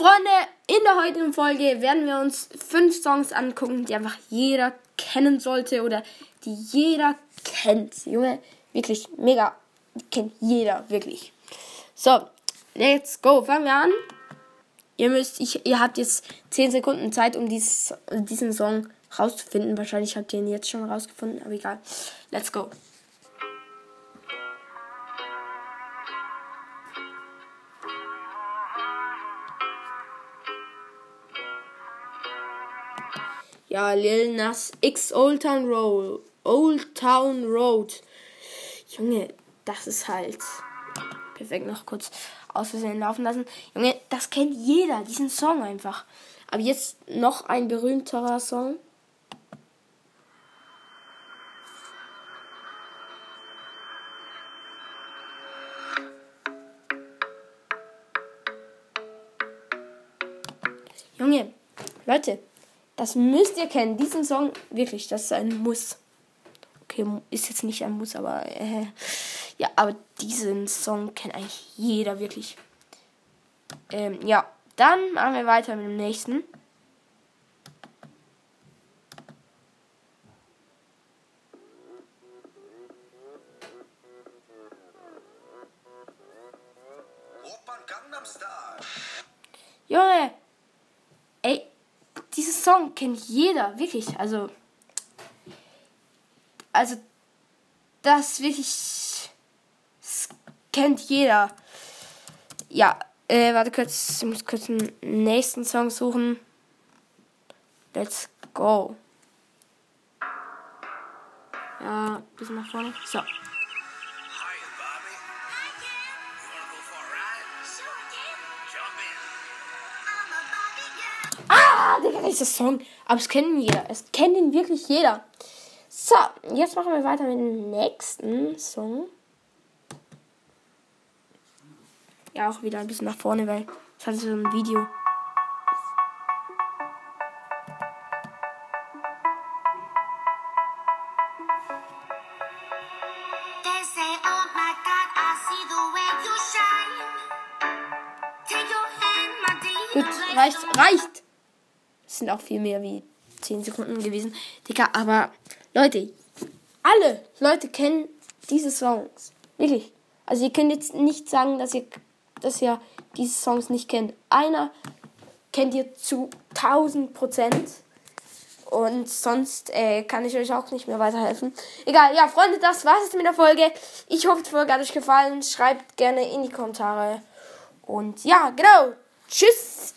Freunde, in der heutigen Folge werden wir uns fünf Songs angucken, die einfach jeder kennen sollte oder die jeder kennt. Junge, wirklich mega. Kennt jeder, wirklich. So, let's go. Fangen wir an. Ihr müsst, ich, ihr habt jetzt 10 Sekunden Zeit, um dieses, diesen Song rauszufinden. Wahrscheinlich habt ihr ihn jetzt schon rausgefunden, aber egal. Let's go. Ja, Lil Nas X Old Town Road. Old Town Road. Junge, das ist halt. Perfekt, noch kurz aus Versehen laufen lassen. Junge, das kennt jeder, diesen Song einfach. Aber jetzt noch ein berühmterer Song. Junge, Leute, das müsst ihr kennen. Diesen Song, wirklich, das ist ein Muss. Okay, ist jetzt nicht ein Muss, aber äh, ja, aber diesen Song kennt eigentlich jeder wirklich. Ähm, ja, dann machen wir weiter mit dem nächsten. Junge, Song kennt jeder, wirklich. Also, also, das wirklich das kennt jeder. Ja, äh, warte kurz, ich muss kurz einen nächsten Song suchen. Let's go. Ja, bisschen nach vorne. So. Digga, dieser Song. Aber es kennen jeder. Es kennt ihn wirklich jeder. So, jetzt machen wir weiter mit dem nächsten Song. Ja, auch wieder ein bisschen nach vorne, weil es hat so ein Video. Gut, reicht, reicht sind auch viel mehr wie 10 Sekunden gewesen. Digga, aber Leute, alle Leute kennen diese Songs. Wirklich. Also ihr könnt jetzt nicht sagen, dass ihr, dass ihr diese Songs nicht kennt. Einer kennt ihr zu 1000 Prozent. Und sonst äh, kann ich euch auch nicht mehr weiterhelfen. Egal, ja, Freunde, das war's jetzt mit der Folge. Ich hoffe, die Folge hat euch gefallen. Schreibt gerne in die Kommentare. Und ja, genau. Tschüss.